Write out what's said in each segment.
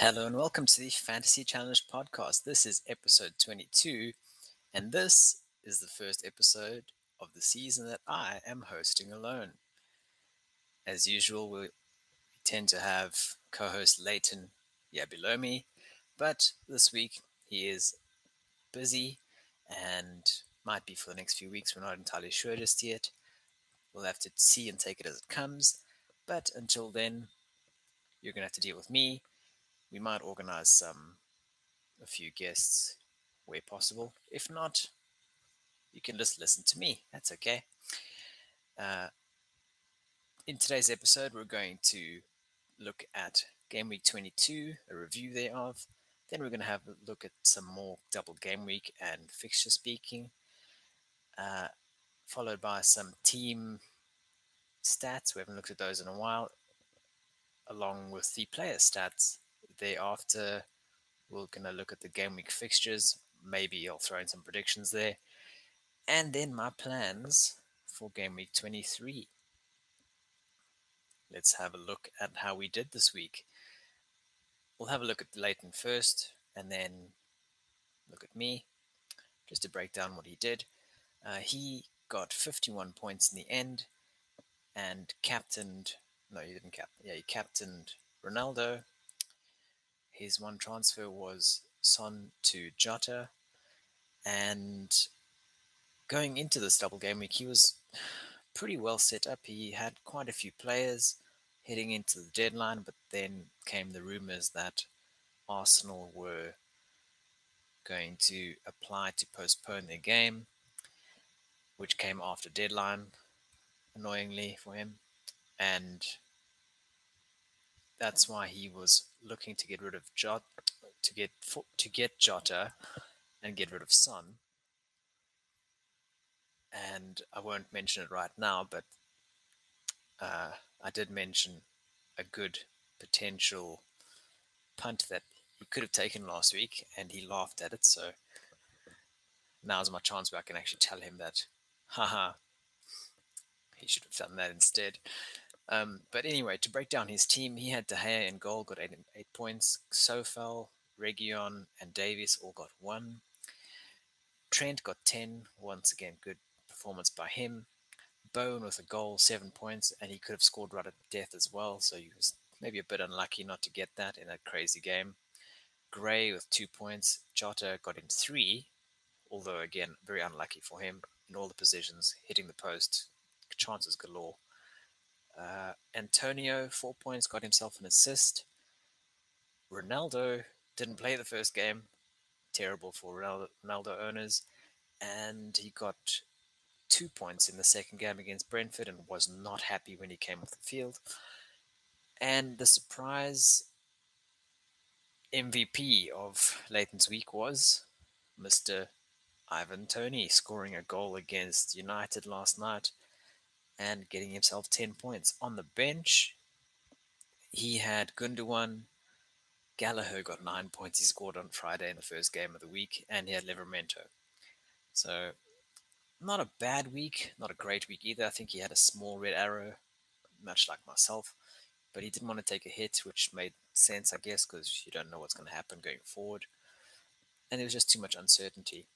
Hello and welcome to the Fantasy Challenge podcast. This is episode 22, and this is the first episode of the season that I am hosting alone. As usual, we tend to have co host Leighton me, but this week he is busy and might be for the next few weeks. We're not entirely sure just yet. We'll have to see and take it as it comes, but until then, you're going to have to deal with me we might organize some a few guests where possible. If not, you can just listen to me. That's okay. Uh, in today's episode, we're going to look at Game Week 22, a review thereof. Then we're going to have a look at some more double game week and fixture speaking, uh, followed by some team stats. We haven't looked at those in a while, along with the player stats thereafter, we're going to look at the game week fixtures. Maybe I'll throw in some predictions there. And then my plans for game week 23. Let's have a look at how we did this week. We'll have a look at Leighton first and then look at me just to break down what he did. Uh, he got 51 points in the end and captained, no, he didn't cap, yeah, he captained Ronaldo, his one transfer was Son to Jota, and going into this double game week, he was pretty well set up. He had quite a few players heading into the deadline, but then came the rumours that Arsenal were going to apply to postpone their game, which came after deadline, annoyingly for him. And that's why he was looking to get rid of Jot to get to get Jota and get rid of Son. And I won't mention it right now, but uh, I did mention a good potential punt that he could have taken last week, and he laughed at it. So now's my chance where I can actually tell him that, haha, he should have done that instead. Um, but anyway, to break down his team, he had De Gea in goal, got eight, eight points. Coufal, Reguilon, and Davies all got one. Trent got 10. Once again, good performance by him. Bowen with a goal, seven points, and he could have scored right at death as well. So he was maybe a bit unlucky not to get that in a crazy game. Gray with two points. Jota got in three, although again, very unlucky for him in all the positions, hitting the post, chances galore. Uh, Antonio, four points, got himself an assist. Ronaldo didn't play the first game. Terrible for Ronaldo, Ronaldo owners. And he got two points in the second game against Brentford and was not happy when he came off the field. And the surprise MVP of Leighton's week was Mr. Ivan Toney scoring a goal against United last night and getting himself 10 points. On the bench, he had Gundogan. Gallagher got 9 points. He scored on Friday in the first game of the week, and he had Livramento. So, not a bad week, not a great week either. I think he had a small red arrow, much like myself, but he didn't want to take a hit, which made sense, I guess, because you don't know what's going to happen going forward. And there was just too much uncertainty.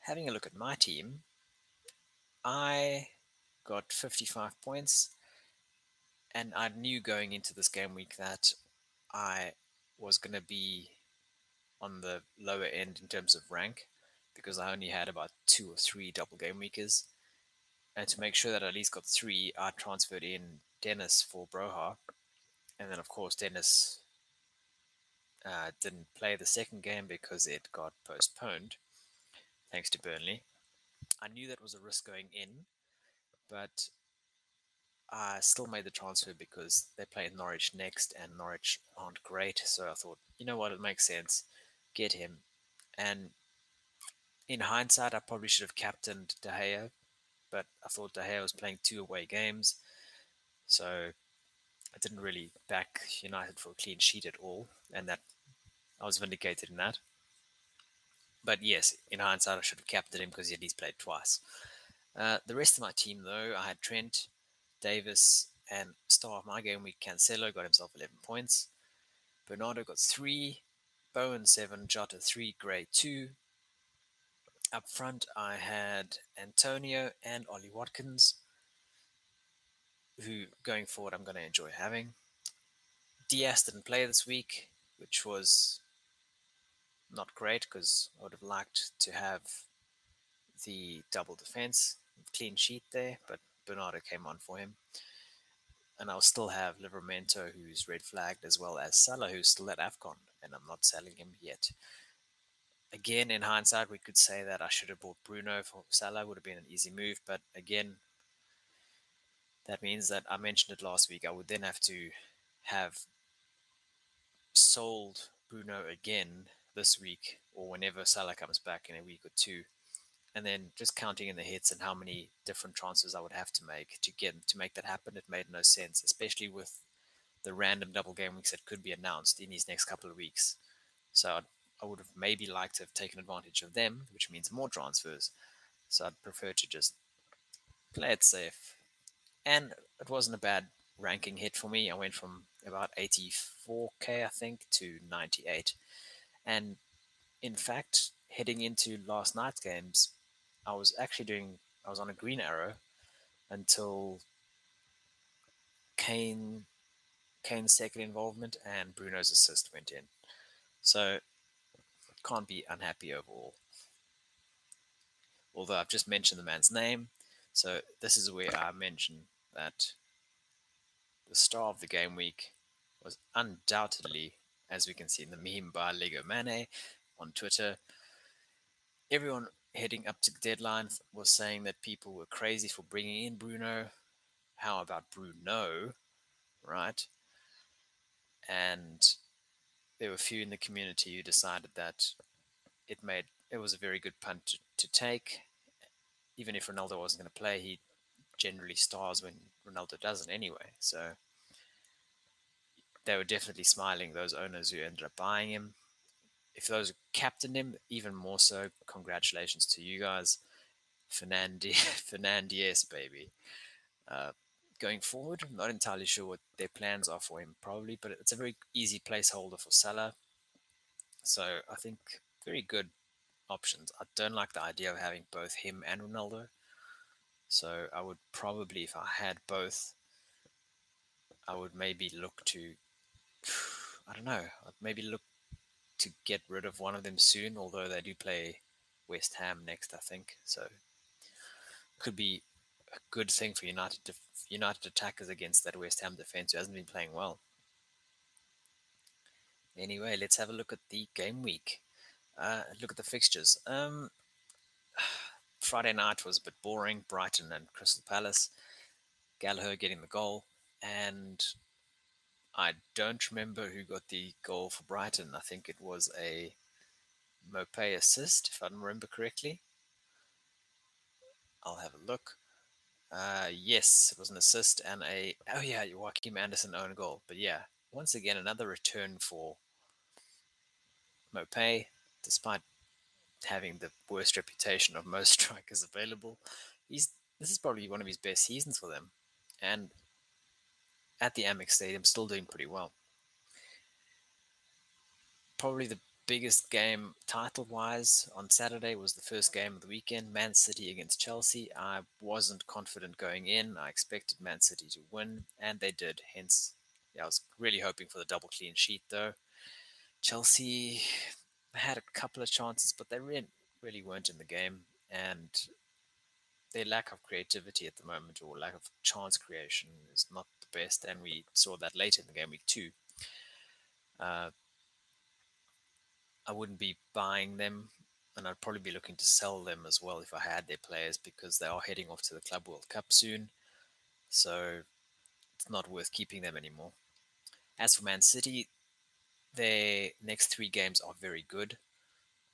Having a look at my team, I got 55 points, and I knew going into this game week that I was going to be on the lower end in terms of rank because I only had about two or three double game weekers. And to make sure that I at least got three, I transferred in Dennis for Broja. And then, of course, Dennis uh, didn't play the second game because it got postponed, thanks to Burnley. I knew that was a risk going in, but I still made the transfer because they play Norwich next, and Norwich aren't great. So I thought, you know what, it makes sense, get him. And in hindsight, I probably should have captained De Gea, but I thought De Gea was playing two away games, so I didn't really back United for a clean sheet at all, and that I was vindicated in that. But yes, in hindsight, I should have captained him because he at least played twice. Uh, the rest of my team, though, I had Trent, Davies, and star of my game week, Cancelo, got himself 11 points. Bernardo got three, Bowen seven, Jota three, Gray two. Up front, I had Antonio and Ollie Watkins, who going forward I'm going to enjoy having. Dias didn't play this week, which was not great because I would have liked to have the double defense, clean sheet there, but Bernardo came on for him. And I'll still have Livramento, who's red flagged, as well as Salah, who's still at AFCON, and I'm not selling him yet. Again, in hindsight, we could say that I should have bought Bruno for Salah, would have been an easy move, but again, that means that I mentioned it last week. I would then have to have sold Bruno again this week or whenever Salah comes back in a week or two and then just counting in the hits and how many different transfers I would have to make to get to make that happen, it made no sense, especially with the random double game weeks that could be announced in these next couple of weeks. So I'd, I would have maybe liked to have taken advantage of them, which means more transfers. So I'd prefer to just play it safe. And it wasn't a bad ranking hit for me. I went from about 84k, I think, to 98. And in fact, heading into last night's games, I was actually doing, I was on a green arrow until Kane, Kane's second involvement and Bruno's assist went in. So can't be unhappy overall. Although I've just mentioned the man's name, so this is where I mention that the star of the game week was undoubtedly, as we can see in the meme by Lego Mane on Twitter. Everyone heading up to the deadline was saying that people were crazy for bringing in Bruno. How about Bruno, right? And there were a few in the community who decided that it made it was a very good punt to, to take. Even if Ronaldo wasn't going to play, he generally stars when Ronaldo doesn't anyway. So they were definitely smiling, those owners who ended up buying him if those captained him, even more so, congratulations to you guys. Fernandes, Fernandes, baby. Uh, going forward, I'm not entirely sure what their plans are for him, probably, but it's a very easy placeholder for Salah. So I think very good options. I don't like the idea of having both him and Ronaldo. So I would probably, if I had both, I would maybe look to, I don't know, I'd maybe look to get rid of one of them soon, although they do play West Ham next, I think. So could be a good thing for United def- United attackers against that West Ham defense who hasn't been playing well. Anyway, let's have a look at the game week. Uh, look at the fixtures. Um, Friday night was a bit boring. Brighton and Crystal Palace. Gallagher getting the goal, and I don't remember who got the goal for Brighton. I think it was a Maupay assist, if I remember correctly. I'll have a look. Uh, yes, it was an assist and a oh yeah, Joachim Andersen own goal. But yeah, once again another return for Maupay, despite having the worst reputation of most strikers available. He's this is probably one of his best seasons for them, and at the Amex Stadium, still doing pretty well. Probably the biggest game title wise on Saturday was the first game of the weekend Man City against Chelsea. I wasn't confident going in. I expected Man City to win, and they did. Hence, yeah, I was really hoping for the double clean sheet though. Chelsea had a couple of chances, but they really, really weren't in the game, and their lack of creativity at the moment or lack of chance creation is not the best, and we saw that later in the game week too. Uh, I wouldn't be buying them, and I'd probably be looking to sell them as well if I had their players because they are heading off to the Club World Cup soon. So it's not worth keeping them anymore. As for Man City, their next three games are very good.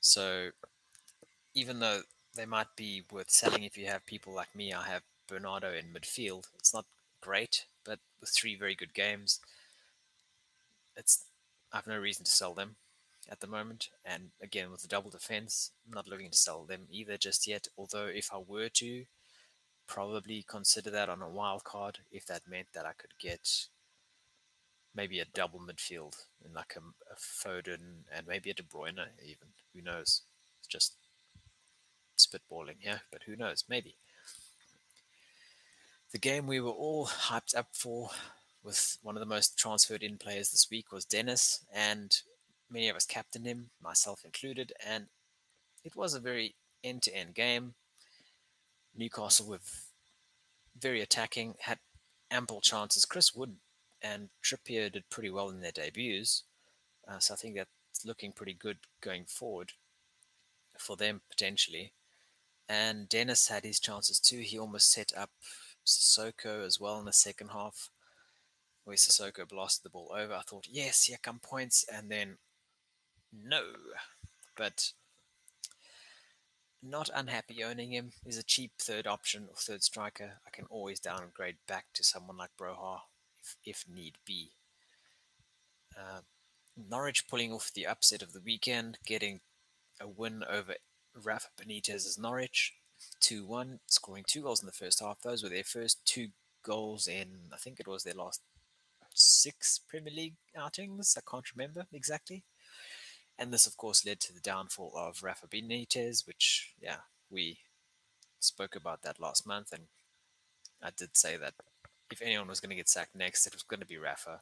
So even though they might be worth selling if you have people like me. I have Bernardo in midfield. It's not great, but with three very good games, it's I have no reason to sell them at the moment. And again, with the double defense, I'm not looking to sell them either just yet. Although if I were to, probably consider that on a wild card if that meant that I could get maybe a double midfield in like a, a Foden and maybe a De Bruyne even. Who knows? It's just spitballing here, but who knows? Maybe. The game we were all hyped up for with one of the most transferred in players this week was Dennis, and many of us captained him, myself included, and it was a very end to end game. Newcastle were very attacking, had ample chances. Chris Wood and Trippier did pretty well in their debuts, uh, so I think that's looking pretty good going forward for them potentially. And Dennis had his chances too. He almost set up Sissoko as well in the second half, where Sissoko blasted the ball over. I thought, yes, here come points, and then no. But not unhappy owning him. He's a cheap third option or third striker. I can always downgrade back to someone like Broja if, if need be. Uh, Norwich pulling off the upset of the weekend, getting a win over Rafa Benitez's Norwich, 2 1, scoring two goals in the first half. Those were their first two goals in, I think it was their last six Premier League outings. I can't remember exactly. And this, of course, led to the downfall of Rafa Benitez, which, yeah, we spoke about that last month. And I did say that if anyone was going to get sacked next, it was going to be Rafa.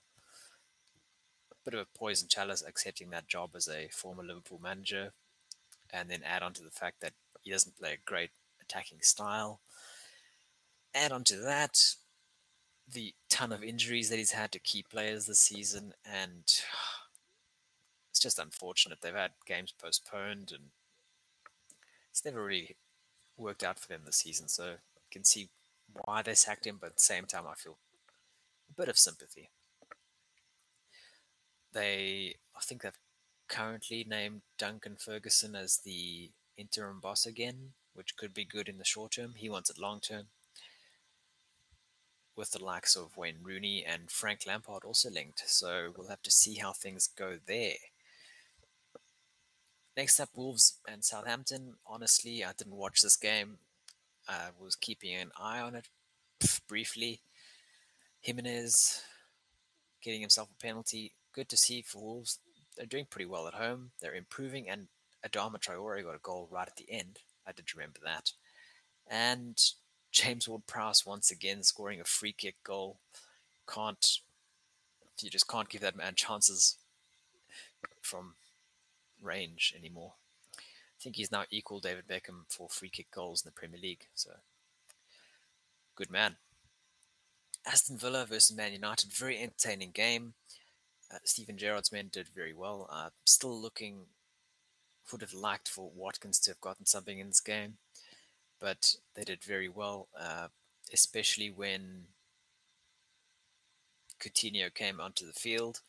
A bit of a poison chalice accepting that job as a former Liverpool manager, and then add on to the fact that he doesn't play a great attacking style. Add on to that the ton of injuries that he's had to key players this season, and it's just unfortunate. They've had games postponed, and it's never really worked out for them this season. So I can see why they sacked him, but at the same time, I feel a bit of sympathy. They, I think they've currently named Duncan Ferguson as the interim boss again, which could be good in the short term. He wants it long term. With the likes of Wayne Rooney and Frank Lampard also linked, so we'll have to see how things go there. Next up, Wolves and Southampton. Honestly, I didn't watch this game. I was keeping an eye on it briefly. Jimenez getting himself a penalty. Good to see for Wolves. They're doing pretty well at home. They're improving, and Adama Traore got a goal right at the end. I did remember that. And James Ward Prowse once again scoring a free kick goal. Can't you just can't give that man chances from range anymore. I think he's now equal David Beckham for free kick goals in the Premier League. So good man. Aston Villa versus Man United, very entertaining game. Uh, Steven Gerrard's men did very well. Uh, still looking, would have liked for Watkins to have gotten something in this game, but they did very well, uh, especially when Coutinho came onto the field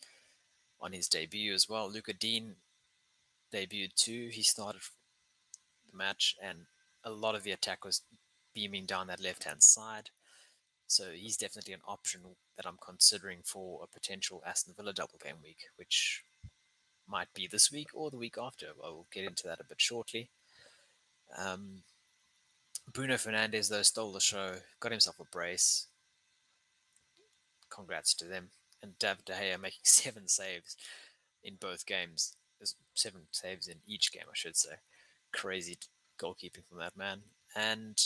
on his debut as well. Lucas Digne debuted too. He started the match, and a lot of the attack was beaming down that left hand side. So he's definitely an option that I'm considering for a potential Aston Villa double game week, which might be this week or the week after. I will get into that a bit shortly. Um, Bruno Fernandes though, stole the show, got himself a brace. Congrats to them. And David De Gea making seven saves in both games seven saves in each game, I should say. Crazy goalkeeping from that man. And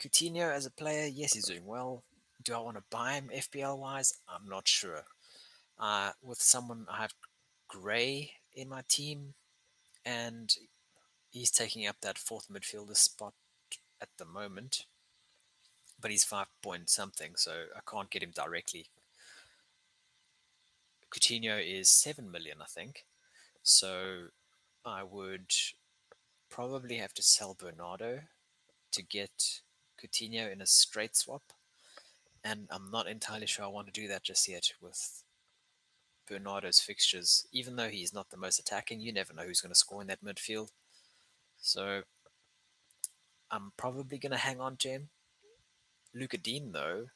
Coutinho as a player, yes, he's doing well. Do I want to buy him FPL wise? I'm not sure. Uh, with someone, I have Gray in my team, and he's taking up that fourth midfielder spot at the moment. But he's five point something, so I can't get him directly. Coutinho is seven million, I think. So I would probably have to sell Bernardo to get Coutinho in a straight swap. And I'm not entirely sure I want to do that just yet with Bernardo's fixtures. Even though he's not the most attacking, you never know who's going to score in that midfield. So I'm probably going to hang on to him. Lucas Digne, though,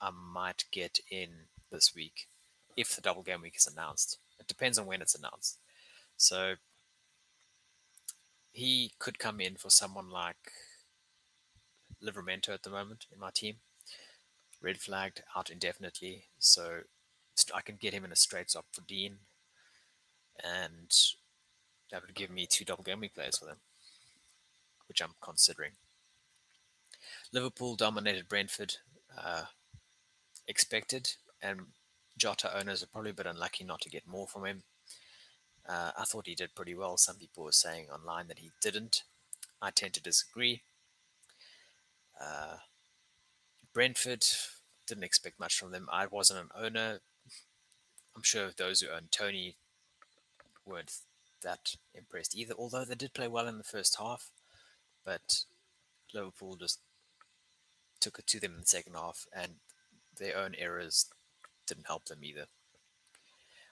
I might get in this week if the double game week is announced. It depends on when it's announced. So he could come in for someone like Livramento at the moment in my team. Red flagged out indefinitely. So I can get him in a straight swap for Digne, and that would give me two double week players for them, which I'm considering. Liverpool dominated Brentford, uh, expected, and Jota owners are probably a bit unlucky not to get more from him. Uh, I thought he did pretty well. Some people were saying online that he didn't. I tend to disagree. Uh, Brentford didn't expect much from them. I wasn't an owner. I'm sure those who own Toney weren't that impressed either, although they did play well in the first half. But Liverpool just took it to them in the second half, and their own errors didn't help them either.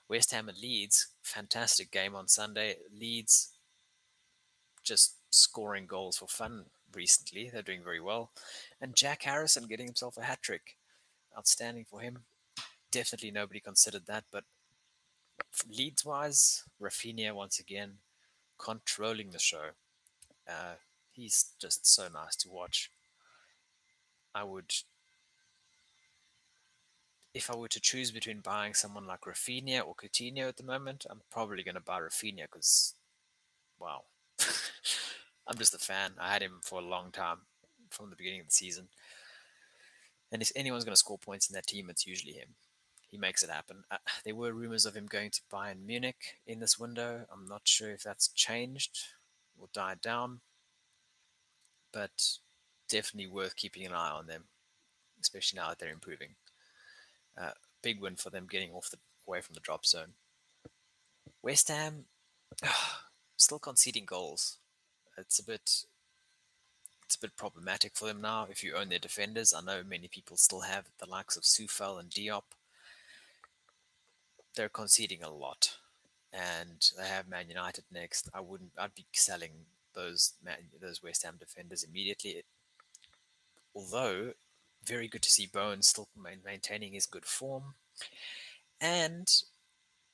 West Ham and Leeds, fantastic game on Sunday. Leeds just scoring goals for fun recently. They're doing very well. And Jack Harrison getting himself a hat trick. Outstanding for him. Definitely nobody considered that, but Leeds wise, Raphinha once again controlling the show. Uh, he's just so nice to watch. I would, if I were to choose between buying someone like Raphinha or Coutinho at the moment, I'm probably going to buy Raphinha because, wow, I'm just a fan. I had him for a long time from the beginning of the season. And if anyone's going to score points in that team, it's usually him. He makes it happen. Uh, there were rumors of him going to Bayern Munich in this window. I'm not sure if that's changed or died down, but definitely worth keeping an eye on them, especially now that they're improving. Uh, big win for them getting off the away from the drop zone. West Ham still conceding goals. It's a bit it's a bit problematic for them now if you own their defenders. I know many people still have the likes of Coufal and Diop. They're conceding a lot, and they have Man United next. I wouldn't. I'd be selling those Man, those West Ham defenders immediately. Although very good to see Bowen still maintaining his good form, and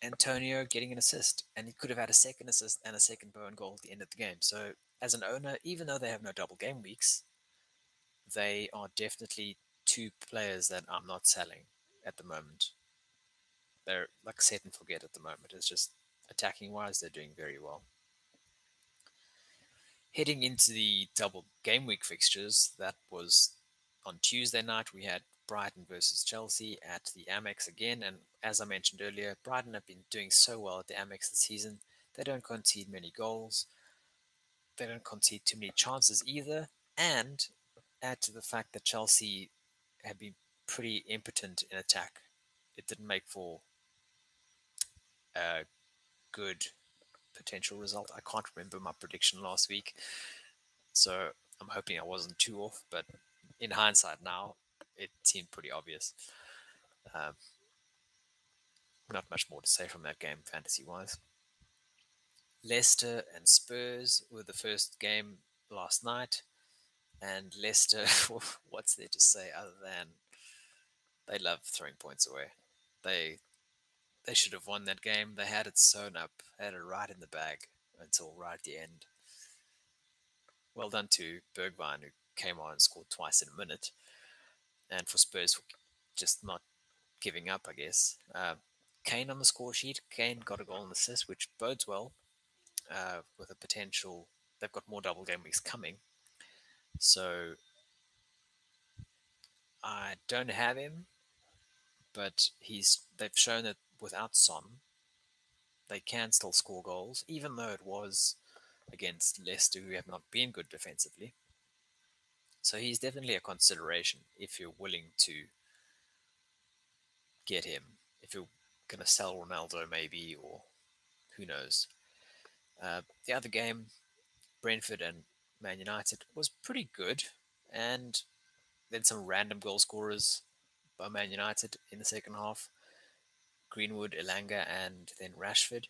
Antonio getting an assist, and he could have had a second assist and a second Bowen goal at the end of the game. So, as an owner, even though they have no double game weeks, they are definitely two players that I'm not selling at the moment. They're like set and forget at the moment. It's just attacking wise, they're doing very well. Heading into the double game week fixtures, that was on Tuesday night. We had Brighton versus Chelsea at the Amex again. And as I mentioned earlier, Brighton have been doing so well at the Amex this season. They don't concede many goals. They don't concede too many chances either. And add to the fact that Chelsea had been pretty impotent in attack. It didn't make for a good potential result. I can't remember my prediction last week. So I'm hoping I wasn't too off, but in hindsight now, it seemed pretty obvious. Um, not much more to say from that game, fantasy wise. Leicester and Spurs were the first game last night, and Leicester, what's there to say other than they love throwing points away? They they should have won that game. They had it sewn up, had it right in the bag until right at the end. Well done to Bergwijn, who came on and scored twice in a minute and for Spurs just not giving up, I guess. Uh, Kane on the score sheet. Kane got a goal and assist, which bodes well uh, with a potential. They've got more double game weeks coming, so I don't have him, but he's. They've shown that without Son, they can still score goals, even though it was against Leicester, who have not been good defensively. So he's definitely a consideration if you're willing to get him. If you're going to sell Ronaldo, maybe, or who knows. Uh, the other game, Brentford and Man United, was pretty good. And then some random goal scorers by Man United in the second half Greenwood, Elanga, and then Rashford.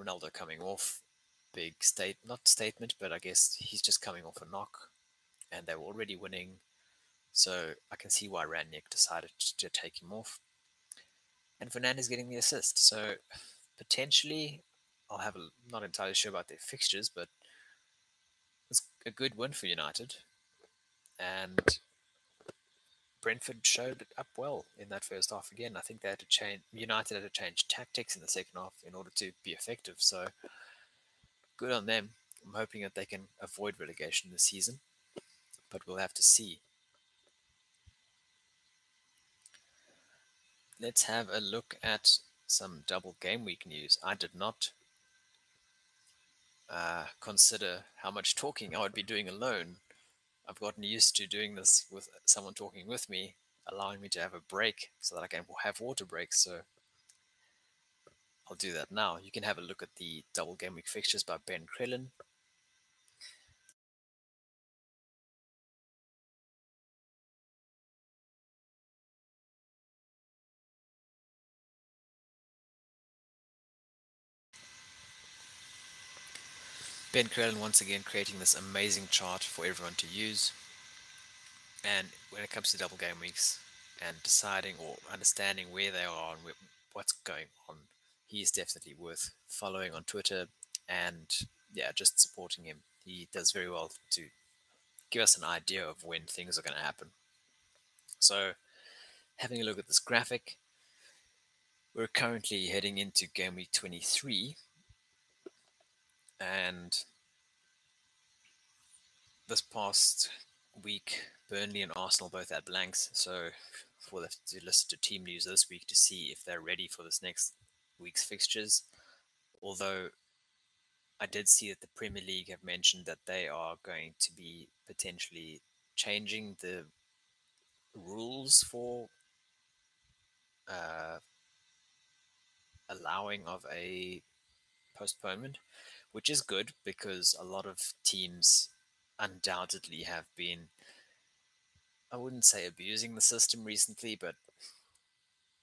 Ronaldo coming off. Big state, not statement, but I guess he's just coming off a knock and they were already winning. So I can see why Rangnick decided to take him off. And Fernandes getting the assist. So potentially, I'll have a, not entirely sure about their fixtures, but it's a good win for United. And Brentford showed up well in that first half again. I think they had to change. United had to change tactics in the second half in order to be effective. So good on them. I'm hoping that they can avoid relegation this season, but we'll have to see. Let's have a look at some double game week news. I did not uh, consider how much talking I would be doing alone I've gotten used to doing this with someone talking with me, allowing me to have a break so that I can have water breaks. So I'll do that now. You can have a look at the double game week fixtures by Ben Crellin. Ben Crellin once again creating this amazing chart for everyone to use. And when it comes to double game weeks and deciding or understanding where they are and what's going on, he is definitely worth following on Twitter and yeah, just supporting him. He does very well to give us an idea of when things are going to happen. So, having a look at this graphic, we're currently heading into game week 23 and this past week, Burnley and Arsenal both had blanks, so we'll have to listen to team news this week to see if they're ready for this next week's fixtures. Although I did see that the Premier League have mentioned that they are going to be potentially changing the rules for uh, allowing of a postponement which is good because a lot of teams undoubtedly have been, I wouldn't say abusing the system recently, but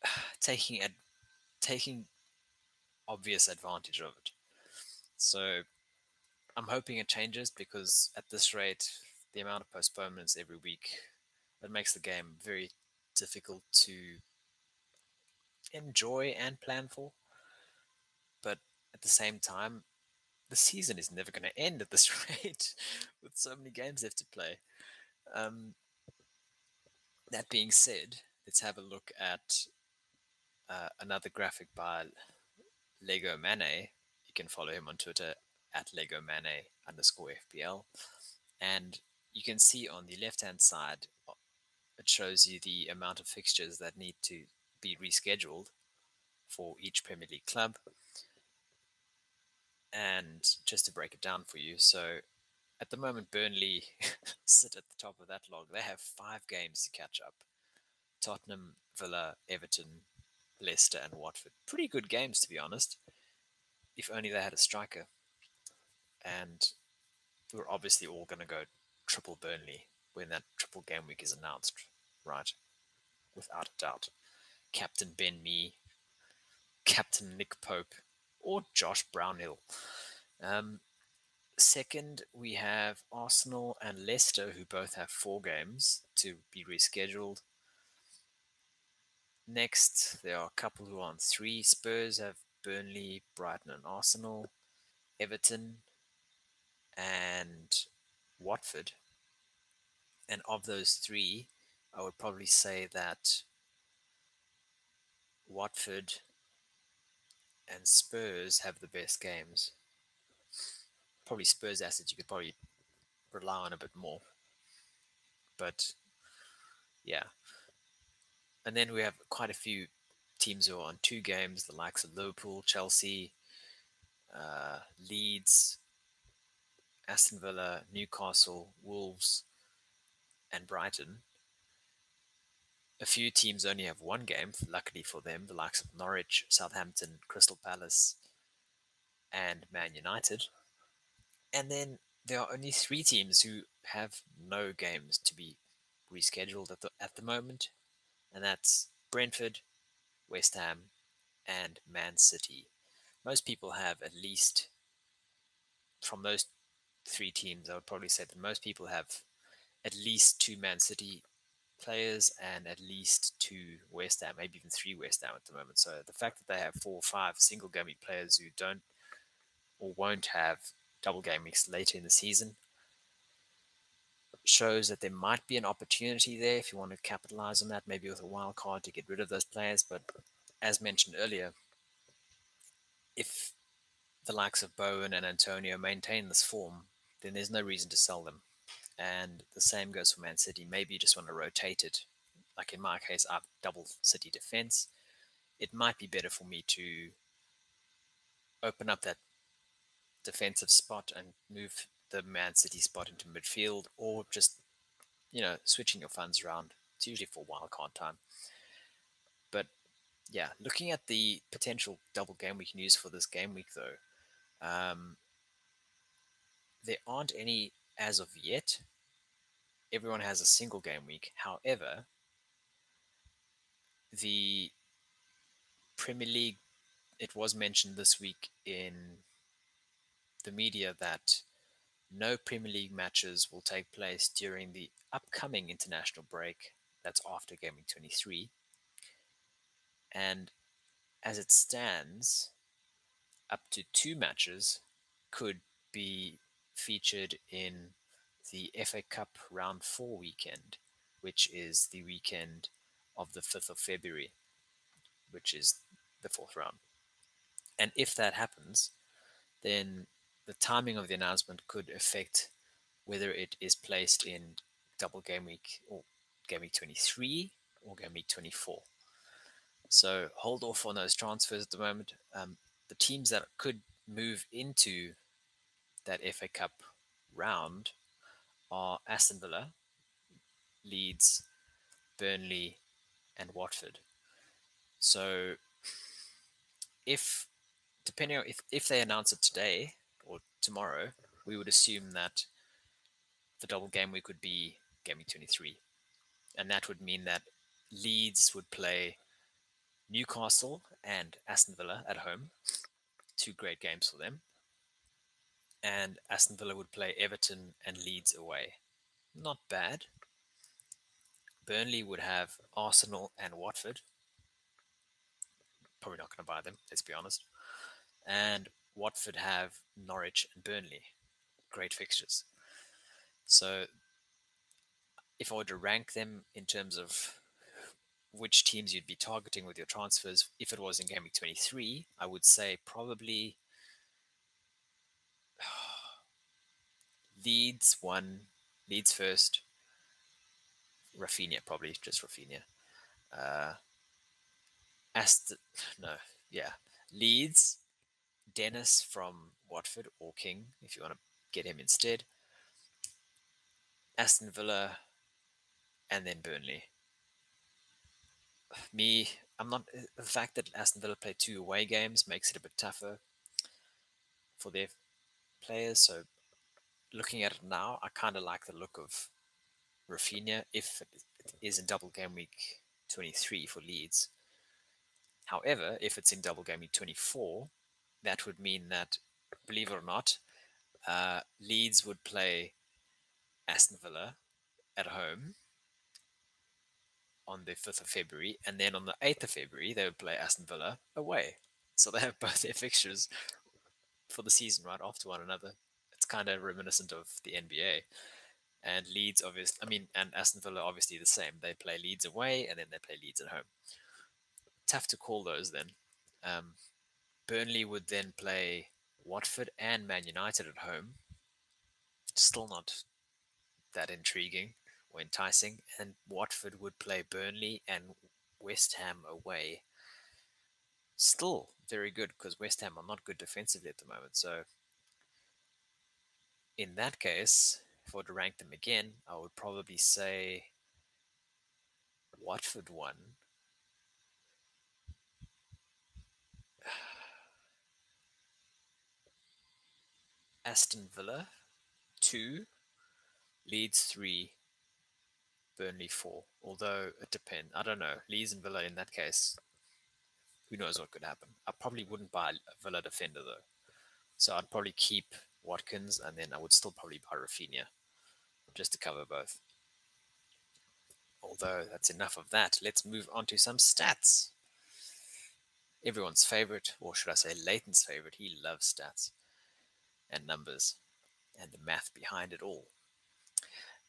taking ad- taking obvious advantage of it. So I'm hoping it changes because at this rate, the amount of postponements every week, it makes the game very difficult to enjoy and plan for. But at the same time, the season is never going to end at this rate with so many games left to play. Um, that being said, let's have a look at uh, another graphic by Lego Mane. You can follow him on Twitter at Lego Mane underscore FPL. And you can see on the left hand side, uh, it shows you the amount of fixtures that need to be rescheduled for each Premier League club. And just to break it down for you, so at the moment, Burnley sit at the top of that log. They have five games to catch up Tottenham, Villa, Everton, Leicester, and Watford. Pretty good games, to be honest, if only they had a striker. And we're obviously all going to go triple Burnley when that triple game week is announced, right? Without a doubt. Captain Ben Mee, Captain Nick Pope, or Josh Brownhill. Um, second, we have Arsenal and Leicester, who both have four games to be rescheduled. Next, there are a couple who are on three. Spurs have Burnley, Brighton, and Arsenal. Everton and Watford. And of those three, I would probably say that Watford and Spurs have the best games. Probably Spurs assets you could probably rely on a bit more. But yeah. And then we have quite a few teams who are on two games, the likes of Liverpool, Chelsea, uh, Leeds, Aston Villa, Newcastle, Wolves, and Brighton a few teams only have one game, luckily for them, the likes of Norwich, Southampton, Crystal Palace, and Man United. And then there are only three teams who have no games to be rescheduled at the, at the moment, and that's Brentford, West Ham, and Man City. Most people have at least, from those three teams, I would probably say that most people have at least two Man City players and at least two West Ham, maybe even three West Ham at the moment. So the fact that they have four or five single game players who don't or won't have double game weeks later in the season shows that there might be an opportunity there if you want to capitalize on that, maybe with a wild card to get rid of those players. But as mentioned earlier, if the likes of Bowen and Antonio maintain this form, then there's no reason to sell them. And the same goes for Man City. Maybe you just want to rotate it. Like in my case, I've double City defense. It might be better for me to open up that defensive spot and move the Man City spot into midfield, or just you know switching your funds around. It's usually for wildcard time. But yeah, looking at the potential double game we can use for this game week, though, um, there aren't any as of yet. Everyone has a single game week. However, the Premier League, it was mentioned this week in the media that no Premier League matches will take place during the upcoming international break that's after Gaming 23. And as it stands, up to two matches could be featured in the FA Cup Round 4 weekend, which is the weekend of the 5th of February, which is the fourth round. And if that happens, then the timing of the announcement could affect whether it is placed in double game week or game week 23 or game week 24. So hold off on those transfers at the moment. Um, the teams that could move into that FA Cup round are Aston Villa, Leeds, Burnley, and Watford. So if depending on if, if they announce it today or tomorrow, we would assume that the double game week would be game week 23. And that would mean that Leeds would play Newcastle and Aston Villa at home. Two great games for them and Aston Villa would play Everton and Leeds away. Not bad. Burnley would have Arsenal and Watford. Probably not going to buy them, let's be honest. And Watford have Norwich and Burnley. Great fixtures. So, if I were to rank them in terms of which teams you'd be targeting with your transfers, if it was in Game Week 23, I would say probably Leeds one, Leeds first. Raphinha probably just Raphinha. Uh, Aston, no, yeah, Leeds, Dennis from Watford or King if you want to get him instead. Aston Villa, and then Burnley. Me, I'm not. The fact that Aston Villa play two away games makes it a bit tougher for their players. So looking at it now, I kind of like the look of Raphinha if it is in double game week 23 for Leeds. However, if it's in double game week 24, that would mean that, believe it or not, uh, Leeds would play Aston Villa at home on the 5th of February, and then on the 8th of February, they would play Aston Villa away. So they have both their fixtures for the season right after one another kind of reminiscent of the NBA. And Leeds, obviously, I mean, and Aston Villa, obviously the same. They play Leeds away and then they play Leeds at home. Tough to call those then. Um, Burnley would then play Watford and Man United at home. Still not that intriguing or enticing. And Watford would play Burnley and West Ham away. Still very good because West Ham are not good defensively at the moment. So in that case, if I were to rank them again, I would probably say Watford one. Aston Villa two, Leeds three, Burnley four. Although it depends. I don't know. Leeds and Villa in that case, who knows what could happen. I probably wouldn't buy a Villa defender though. So I'd probably keep Watkins, and then I would still probably buy Raphinha just to cover both. Although that's enough of that, let's move on to some stats. Everyone's favorite, or should I say Leighton's favorite, he loves stats and numbers and the math behind it all.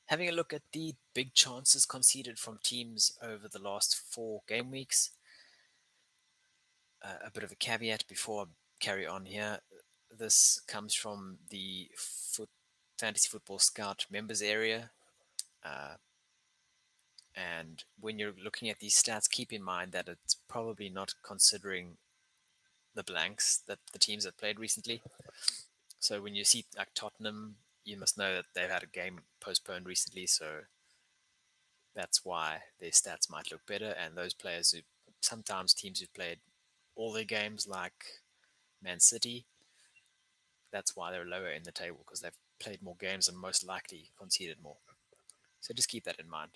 Having a look at the big chances conceded from teams over the last four game weeks. Uh, a bit of a caveat before I carry on here. This comes from the foot, Fantasy Football Scout members area. Uh, and when you're looking at these stats, keep in mind that it's probably not considering the blanks that the teams have played recently. So when you see like Tottenham, you must know that they've had a game postponed recently, so that's why their stats might look better. And those players who sometimes teams who've played all their games, like Man City, that's why they're lower in the table because they've played more games and most likely conceded more. So just keep that in mind.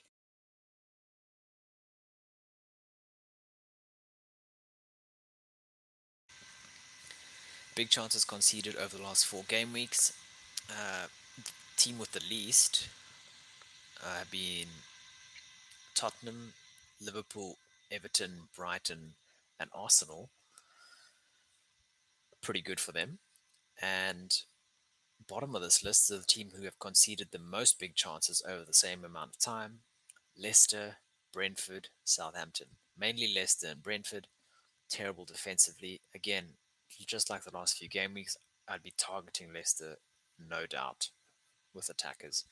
Big chances conceded over the last four game weeks. Uh, team with the least uh, have been Tottenham, Liverpool, Everton, Brighton, and Arsenal. Pretty good for them. And bottom of this list is the team who have conceded the most big chances over the same amount of time Leicester, Brentford, Southampton. Mainly Leicester and Brentford. Terrible defensively. Again, just like the last few game weeks, I'd be targeting Leicester, no doubt, with attackers.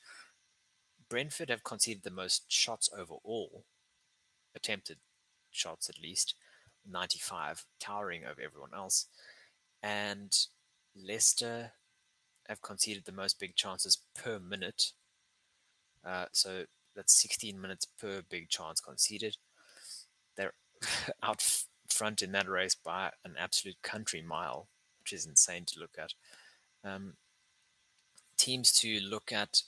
Brentford have conceded the most shots overall, attempted shots at least, 95, towering over everyone else. And Leicester have conceded the most big chances per minute. Uh, so that's 16 minutes per big chance conceded. They're out front in that race by an absolute country mile, which is insane to look at. Um, teams to look at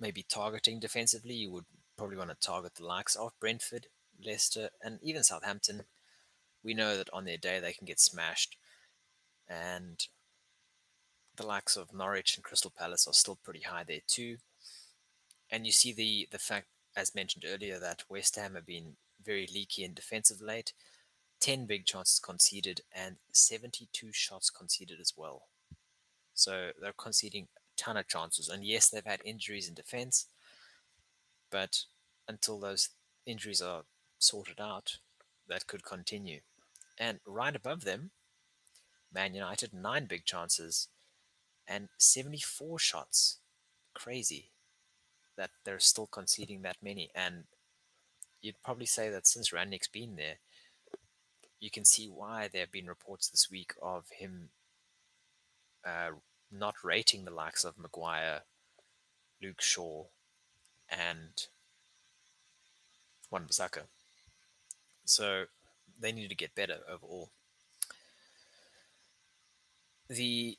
maybe targeting defensively, you would probably want to target the likes of Brentford, Leicester, and even Southampton. We know that on their day they can get smashed, and the likes of Norwich and Crystal Palace are still pretty high there too. And you see the the fact, as mentioned earlier, that West Ham have been very leaky in defensive late. 10 big chances conceded and 72 shots conceded as well. So they're conceding a ton of chances. And yes, they've had injuries in defense, but until those injuries are sorted out, that could continue. And right above them, Man United, nine big chances and 74 shots. Crazy that they're still conceding that many. And you'd probably say that since Rangnick's been there, you can see why there have been reports this week of him uh, not rating the likes of Maguire, Luke Shaw, and Wan-Bissaka. So they need to get better overall. The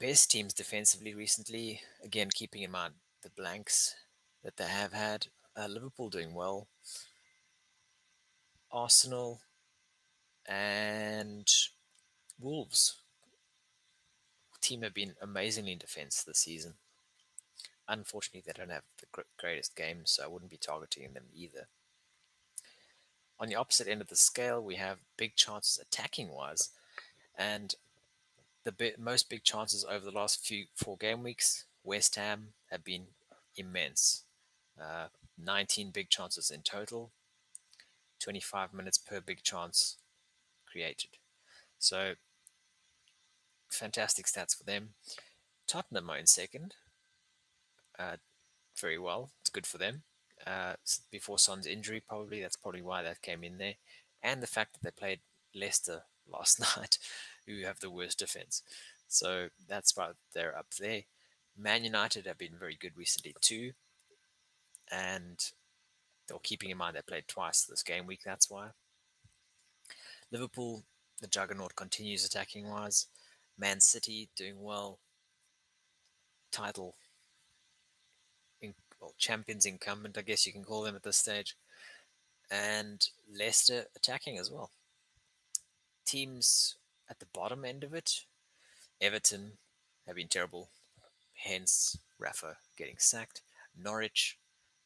best teams defensively recently, again, keeping in mind the blanks that they have had, uh, Liverpool doing well. Arsenal and Wolves. Team have been amazingly in defense this season. Unfortunately, they don't have the greatest game, so I wouldn't be targeting them either. On the opposite end of the scale, we have big chances attacking wise, and the bi- most big chances over the last few four game weeks, West Ham have been immense. Uh, 19 big chances in total, 25 minutes per big chance created. So fantastic stats for them. Tottenham are in second. Uh, very well. It's good for them. Uh, before Son's injury, probably that's probably why that came in there, and the fact that they played Leicester last night, who have the worst defense. So that's why they're up there. Man United have been very good recently too, and they're keeping in mind they played twice this game week. That's why. Liverpool, the juggernaut continues attacking wise. Man City doing well. Title, in, well, champions incumbent, I guess you can call them at this stage. And Leicester attacking as well. Teams at the bottom end of it, Everton have been terrible, hence Rafa getting sacked. Norwich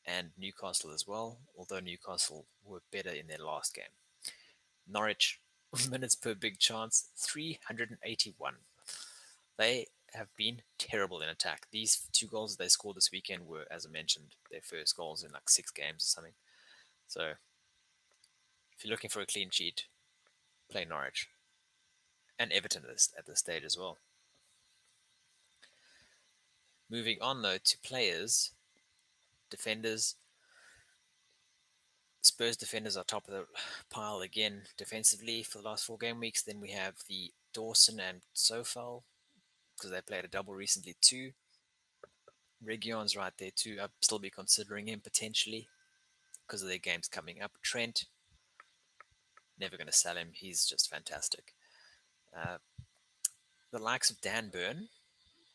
and Newcastle as well, although Newcastle were better in their last game. Norwich minutes per big chance 381. They have been terrible in attack. These two goals that they scored this weekend were, as I mentioned, their first goals in like six games or something. So if you're looking for a clean sheet, play Norwich and Everton at this, at this stage as well. Moving on though to players, defenders. Spurs defenders are top of the pile again defensively for the last four game weeks. Then we have the Dawson and Coufal because they played a double recently too. Reguilón's right there too. I'd still be considering him potentially because of their games coming up. Trent, never going to sell him. He's just fantastic. Uh, the likes of Dan Burn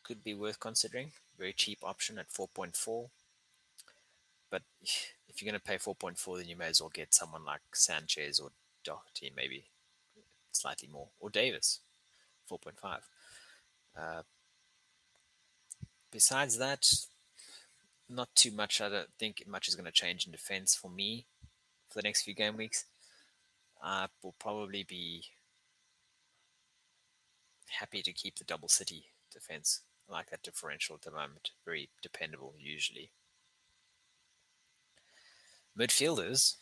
could be worth considering. Very cheap option at 4.4. But if you're going to pay 4.4, then you may as well get someone like Sanchez or Doherty, maybe slightly more, or Davies, 4.5. Uh, besides that, not too much. I don't think much is going to change in defense for me for the next few game weeks. I will probably be happy to keep the double city defense. I like that differential at the moment. Very dependable usually. Midfielders,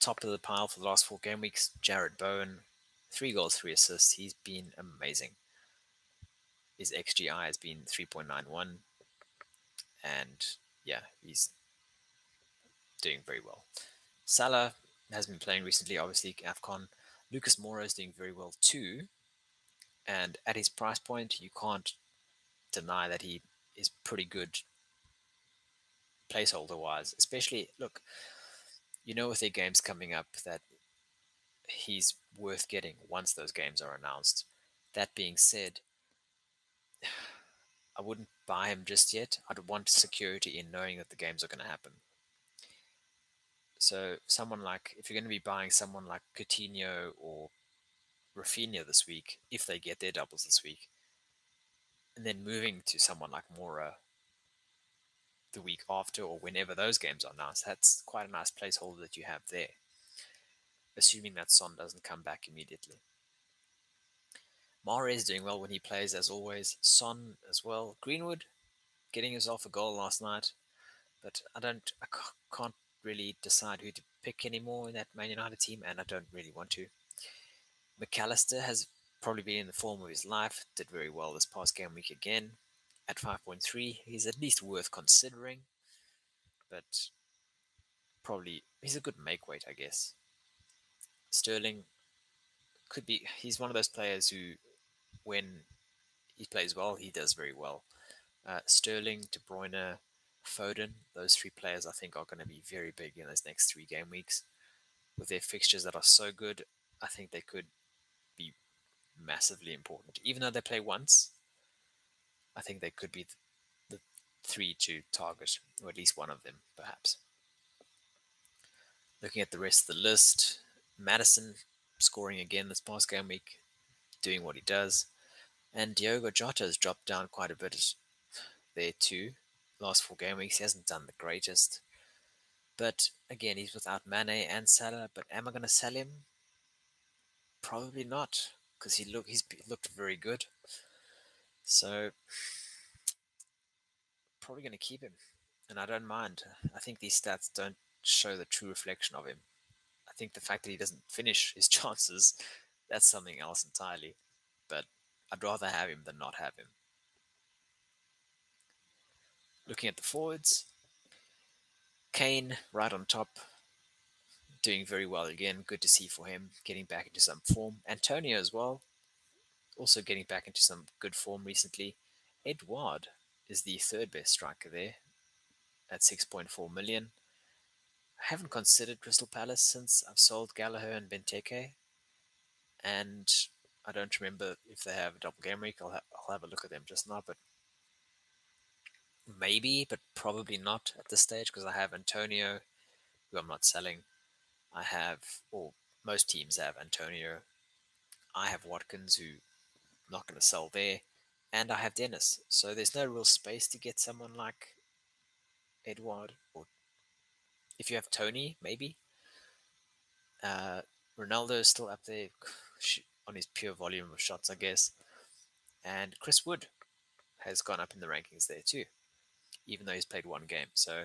top of the pile for the last four game weeks. Jarrod Bowen, three goals, three assists. He's been amazing. His XGI has been 3.91. And yeah, he's doing very well. Salah has been playing recently, obviously, AFCON. Lucas Moura is doing very well too. And at his price point, you can't deny that he is pretty good placeholder wise. Especially, look, you know, with their games coming up, that he's worth getting once those games are announced. That being said, I wouldn't buy him just yet. I'd want security in knowing that the games are going to happen. So, someone like, if you're going to be buying someone like Coutinho or Raphinha this week, if they get their doubles this week, and then moving to someone like Moura the week after or whenever those games are announced, that's quite a nice placeholder that you have there, assuming that Son doesn't come back immediately. Mahrez doing well when he plays, as always. Son as well. Greenwood getting himself a goal last night, but I don't, I can't really decide who to pick anymore in that Man United team, and I don't really want to. Mac Allister has probably been in the form of his life. Did very well this past game week again at 5.3. He's at least worth considering, but probably he's a good make weight, I guess. Sterling could be. He's one of those players who when he plays well, he does very well. Uh, Sterling, De Bruyne, Foden, those three players I think are going to be very big in those next three game weeks. With their fixtures that are so good, I think they could be massively important. Even though they play once, I think they could be the, three to target, or at least one of them, perhaps. Looking at the rest of the list, Maddison scoring again this past game week, doing what he does. And Diogo Jota has dropped down quite a bit there too. Last four game weeks, he hasn't done the greatest. But again, he's without Mane and Salah. But am I going to sell him? Probably not, because he look he's looked very good. So probably going to keep him, and I don't mind. I think these stats don't show the true reflection of him. I think the fact that he doesn't finish his chances, that's something else entirely. But I'd rather have him than not have him. Looking at the forwards, Kane right on top, doing very well again. Good to see for him, getting back into some form. Antonio as well, also getting back into some good form recently. Edouard is the third best striker there at 6.4 million. I haven't considered Crystal Palace since I've sold Gallagher and Benteke, and I don't remember if they have a double game week. I'll, ha- I'll have a look at them just now, but maybe, but probably not at this stage because I have Antonio, who I'm not selling. I have, or most teams have Antonio. I have Watkins, who not going to sell there, and I have Dennis. So there's no real space to get someone like Edouard, or if you have Toney, maybe. Uh, Ronaldo is still up there on his pure volume of shots, I guess. And Chris Wood, has gone up in the rankings there too, even though he's played one game. So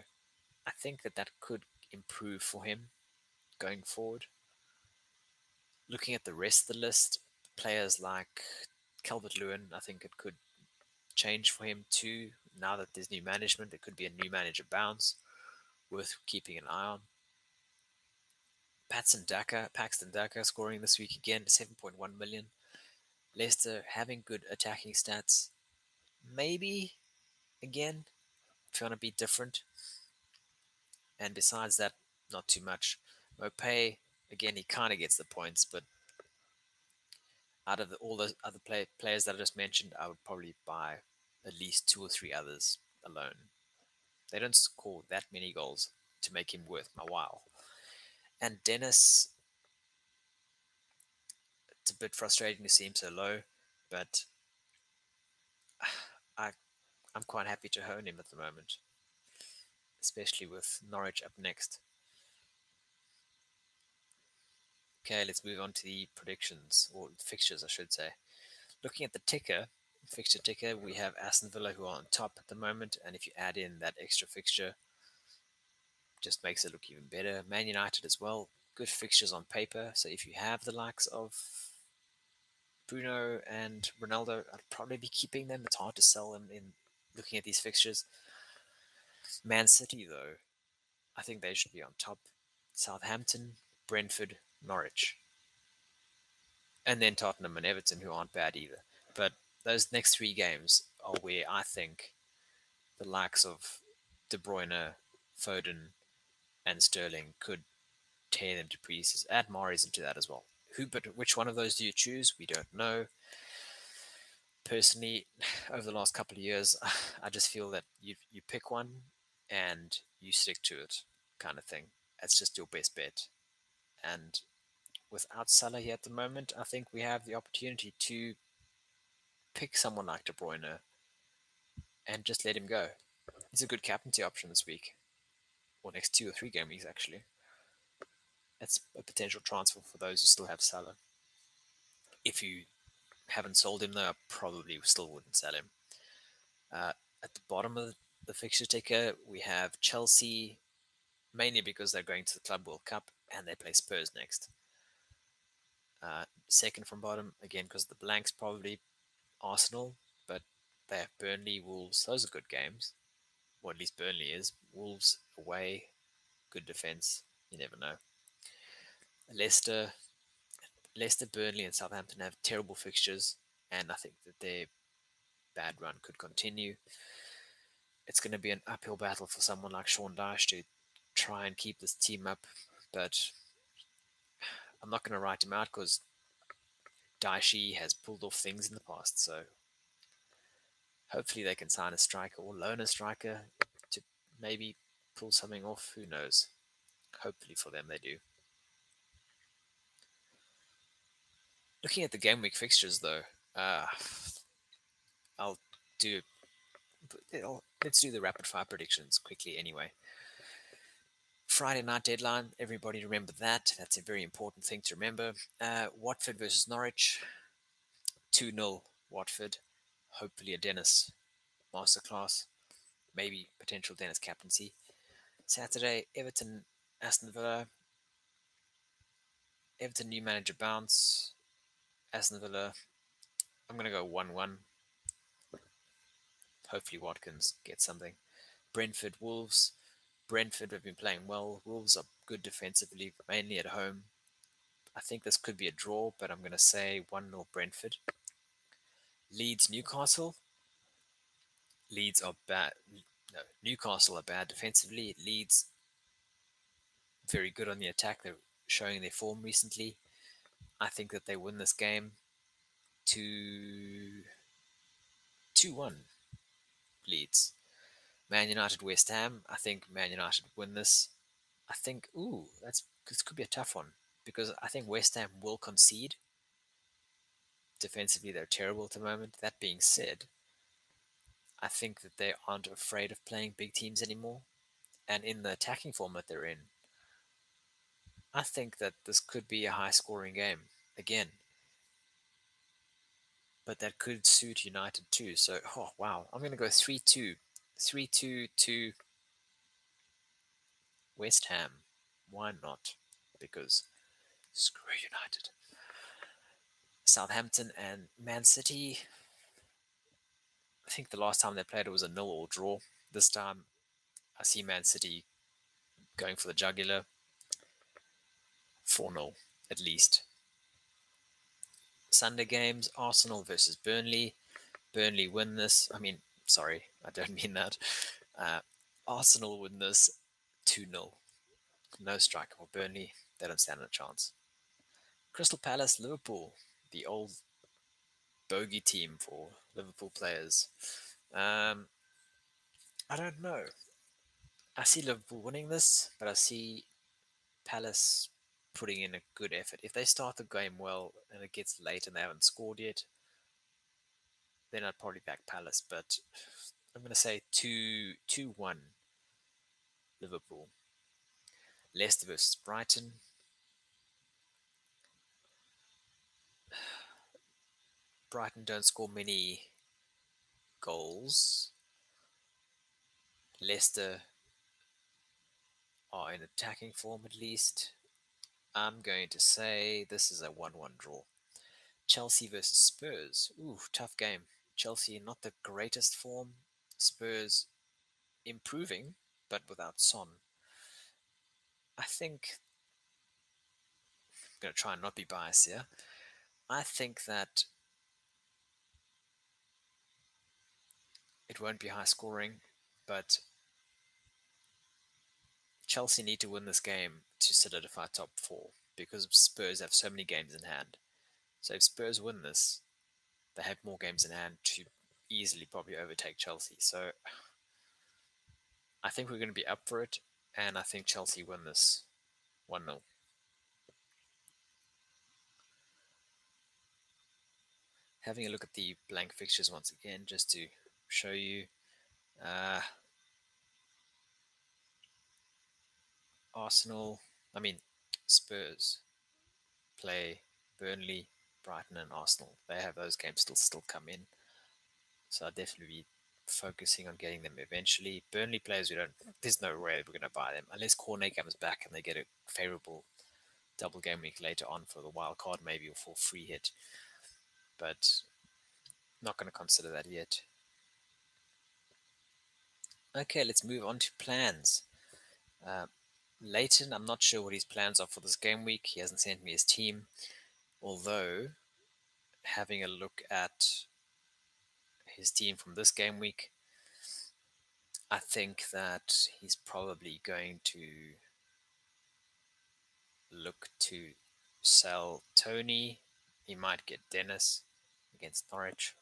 I think that that could improve for him going forward. Looking at the rest of the list, players like Calvert Lewin, I think it could change for him too. Now that there's new management, it could be a new manager bounce worth keeping an eye on. Patson Daka, Patson Daka scoring this week again, 7.1 million. Leicester having good attacking stats. Maybe again, if you want to be different. And besides that, not too much. Maupay, again, he kind of gets the points, but out of the, all the other play, players that I just mentioned, I would probably buy at least two or three others alone. They don't score that many goals to make him worth my while. And Dennis, it's a bit frustrating to see him so low, but I, I'm quite happy to own him at the moment, especially with Norwich up next. Okay, let's move on to the predictions, or fixtures, I should say. Looking at the ticker, fixture ticker, we have Aston Villa who are on top at the moment, and if you add in that extra fixture, just makes it look even better. Man United as well, good fixtures on paper. So if you have the likes of Bruno and Ronaldo, I'd probably be keeping them. It's hard to sell them in looking at these fixtures. Man City, though, I think they should be on top. Southampton, Brentford, Norwich. And then Tottenham and Everton, who aren't bad either. But those next three games are where I think the likes of De Bruyne, Foden, and Sterling could tear them to pieces. Add Mahrez into that as well. Who, but which one of those do you choose? We don't know. Personally, over the last couple of years, I just feel that you you pick one and you stick to it, kind of thing. It's just your best bet. And without Salah here at the moment, I think we have the opportunity to pick someone like De Bruyne and just let him go. He's a good captaincy option this week, or next two or three game weeks actually. That's a potential transfer for those who still have Salah. If you haven't sold him though, I probably still wouldn't sell him. Uh, at the bottom of the fixture ticker, we have Chelsea, mainly because they're going to the Club World Cup and they play Spurs next. Uh, second from bottom, again, because the blanks probably Arsenal, but they have Burnley, Wolves. Those are good games. Or at least Burnley is. Wolves away, good defense. You never know. Leicester, Leicester, Burnley, and Southampton have terrible fixtures, and I think that their bad run could continue. It's going to be an uphill battle for someone like Sean Dyche to try and keep this team up, but I'm not going to write him out because Dyche has pulled off things in the past, so hopefully they can sign a striker or loan a striker to maybe pull something off. Who knows? Hopefully for them they do. Looking at the game week fixtures, though, uh, I'll do. Let's do the rapid fire predictions quickly anyway. Friday night deadline, everybody remember that. That's a very important thing to remember. Uh, Watford versus Norwich, 2 0 Watford. Hopefully a Dennis masterclass, maybe potential Dennis captaincy. Saturday, Everton Aston Villa. Everton new manager bounce. Aston Villa. I'm going to go 1 1. Hopefully Watkins gets something. Brentford Wolves. Brentford have been playing well. Wolves are good defensively, mainly at home. I think this could be a draw, but I'm going to say 1 0 Brentford. Leeds Newcastle. Leeds are bad. No, Newcastle are bad defensively. Leeds very good on the attack. They're showing their form recently. I think that they win this game 2 2 1 Leeds. Man United, West Ham. I think Man United win this. I think, ooh, that's this could be a tough one because I think West Ham will concede. Defensively, they're terrible at the moment. That being said, I think that they aren't afraid of playing big teams anymore. And in the attacking format they're in, I think that this could be a high scoring game again. but that could suit United too. So, oh wow, I'm going to go 3 2. 3 2 to West Ham. Why not? Because screw United. Southampton and Man City. I think the last time they played it was a nil or draw. This time I see Man City going for the jugular. 4 0 at least. Sunday games Arsenal versus Burnley. Burnley win this. I mean, sorry, I don't mean that. Uh, Arsenal win this 2 0. No striker for Burnley. They don't stand a chance. Crystal Palace, Liverpool, the old bogey team for Liverpool players. Um, I don't know. I see Liverpool winning this, but I see Palace putting in a good effort. If they start the game well and it gets late and they haven't scored yet, then I'd probably back Palace. But I'm going to say 2 2 1 Liverpool. Leicester versus Brighton. Brighton don't score many goals. Leicester are in attacking form at least. I'm going to say this is a 1 1 draw. Chelsea versus Spurs. Ooh, tough game. Chelsea not the greatest form. Spurs improving, but without Son. I think I'm going to try and not be biased here. I think that it won't be high scoring, but Chelsea need to win this game to solidify top four because Spurs have so many games in hand. So if Spurs win this, they have more games in hand to easily probably overtake Chelsea. So I think we're going to be up for it, and I think Chelsea win this 1 0. Having a look at the blank fixtures once again, just to show you. Uh, Arsenal, I mean, Spurs play Burnley, Brighton, and Arsenal. They have those games still still come in. So I'll definitely be focusing on getting them eventually. Burnley players, we don't. There's no way we're going to buy them unless Cornet comes back and they get a favorable double game week later on for the wild card, maybe or for free hit. But not going to consider that yet. Okay, let's move on to plans. Uh, Leighton, I'm not sure what his plans are for this game week. He hasn't sent me his team. Although, having a look at his team from this game week, I think that he's probably going to look to sell Toney. He might get Dennis against Norwich.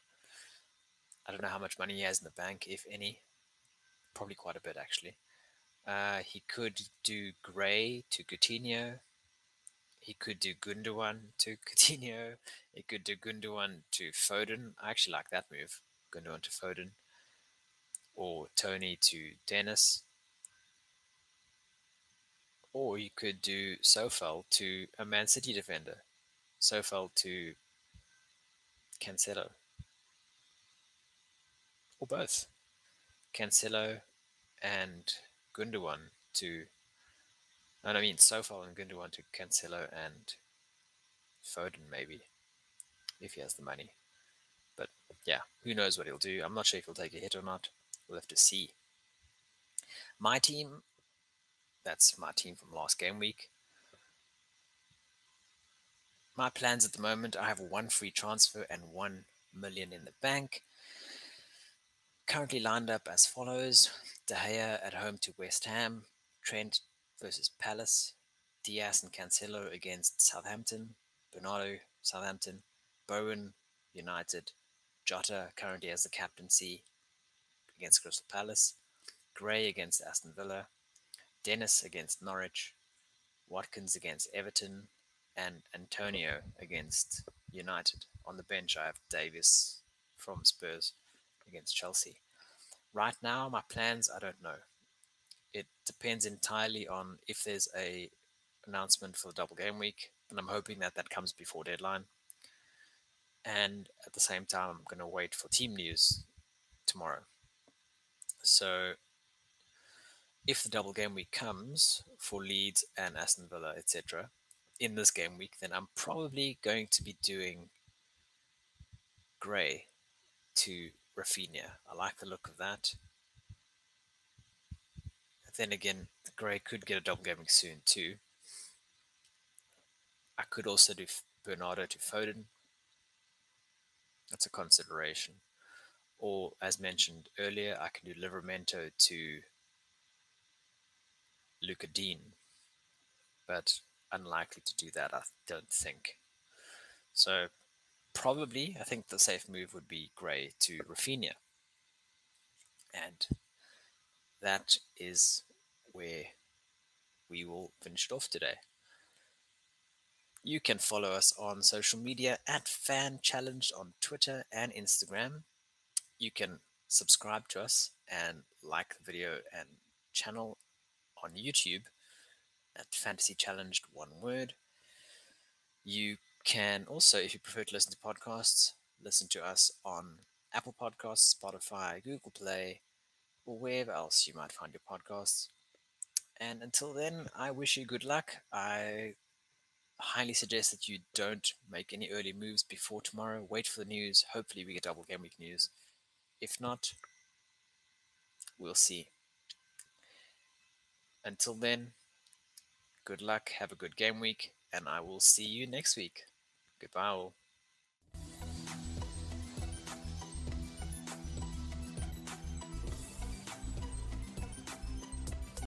I don't know how much money he has in the bank, if any. Probably quite a bit, actually. Uh, he could do Gray to Coutinho. He could do Gundogan to Coutinho. He could do Gundogan to Foden. I actually like that move. Gundogan to Foden. Or Toney to Dennis. Or you could do Coufal to a Man City defender. Coufal to Cancelo. Or both. Cancelo and Gundogan to, and I mean so far I'm going to want to Cancelo and Foden maybe, if he has the money. But yeah, who knows what he'll do? I'm not sure if he'll take a hit or not. We'll have to see. My team, that's my team from last game week. My plans at the moment, I have one free transfer and one million in the bank. Currently lined up as follows De Gea at home to West Ham, Trent versus Palace, Dias and Cancelo against Southampton, Bernardo, Southampton, Bowen, United, Jota currently as the captaincy against Crystal Palace, Gray against Aston Villa, Dennis against Norwich, Watkins against Everton, and Antonio against United. On the bench, I have Davies from Spurs against Chelsea. Right now, my plans, I don't know. It depends entirely on if there's a announcement for the double game week, and I'm hoping that that comes before deadline. And at the same time, I'm going to wait for team news tomorrow. So if the double game week comes for Leeds and Aston Villa, etc., in this game week, then I'm probably going to be doing Gray to Raphinha. I like the look of that. Then again, Gray could get a double game soon too. I could also do Bernardo to Foden. That's a consideration. Or, as mentioned earlier, I can do Livramento to Lucas Digne, but unlikely to do that, I don't think. So, probably, I think the safe move would be Gray to Raphinha. And that is where we will finish it off today. You can follow us on social media at Fan Challenge on Twitter and Instagram. You can subscribe to us and like the video and channel on YouTube at Fantasy Challenged One Word. You can also, if you prefer to listen to podcasts, listen to us on Apple Podcasts, Spotify, Google Play, or wherever else you might find your podcasts. And until then, I wish you good luck. I highly suggest that you don't make any early moves before tomorrow. Wait for the news. Hopefully, we get double game week news. If not, we'll see. Until then, good luck, have a good game week, and I will see you next week. Goodbye all.